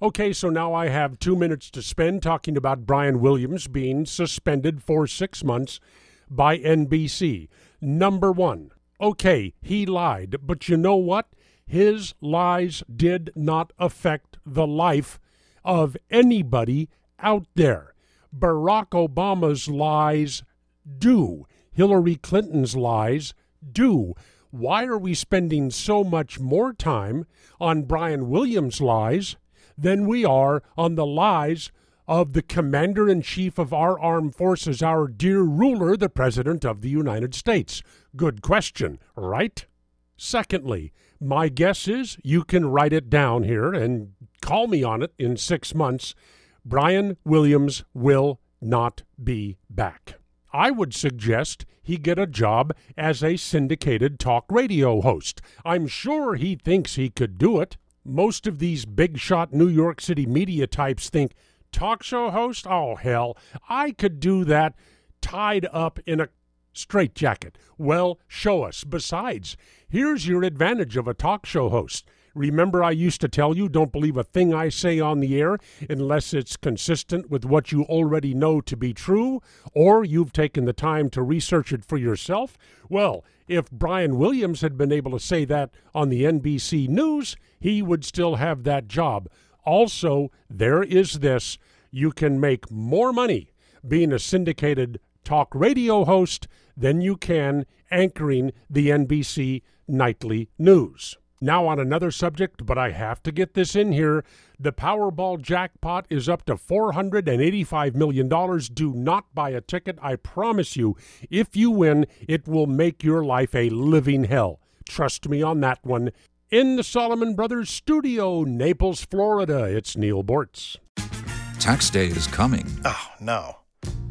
Okay, so now I have two minutes to spend talking about Brian Williams being suspended for six months by NBC. Number one, okay, he lied, but you know what? His lies did not affect the life of anybody out there. Barack Obama's lies do. Hillary Clinton's lies do. Why are we spending so much more time on Brian Williams' lies than we are on the lies of the commander in chief of our armed forces, our dear ruler, the President of the United States? Good question, right? Secondly, my guess is you can write it down here and call me on it in six months. Brian Williams will not be back. I would suggest he get a job as a syndicated talk radio host. I'm sure he thinks he could do it. Most of these big shot New York City media types think talk show host? Oh, hell, I could do that tied up in a straitjacket. Well, show us. Besides, here's your advantage of a talk show host. Remember, I used to tell you don't believe a thing I say on the air unless it's consistent with what you already know to be true, or you've taken the time to research it for yourself. Well, if Brian Williams had been able to say that on the NBC News, he would still have that job. Also, there is this you can make more money being a syndicated talk radio host than you can anchoring the NBC nightly news. Now, on another subject, but I have to get this in here. The Powerball jackpot is up to $485 million. Do not buy a ticket. I promise you, if you win, it will make your life a living hell. Trust me on that one. In the Solomon Brothers studio, Naples, Florida, it's Neal Boortz. Tax day is coming. Oh, no.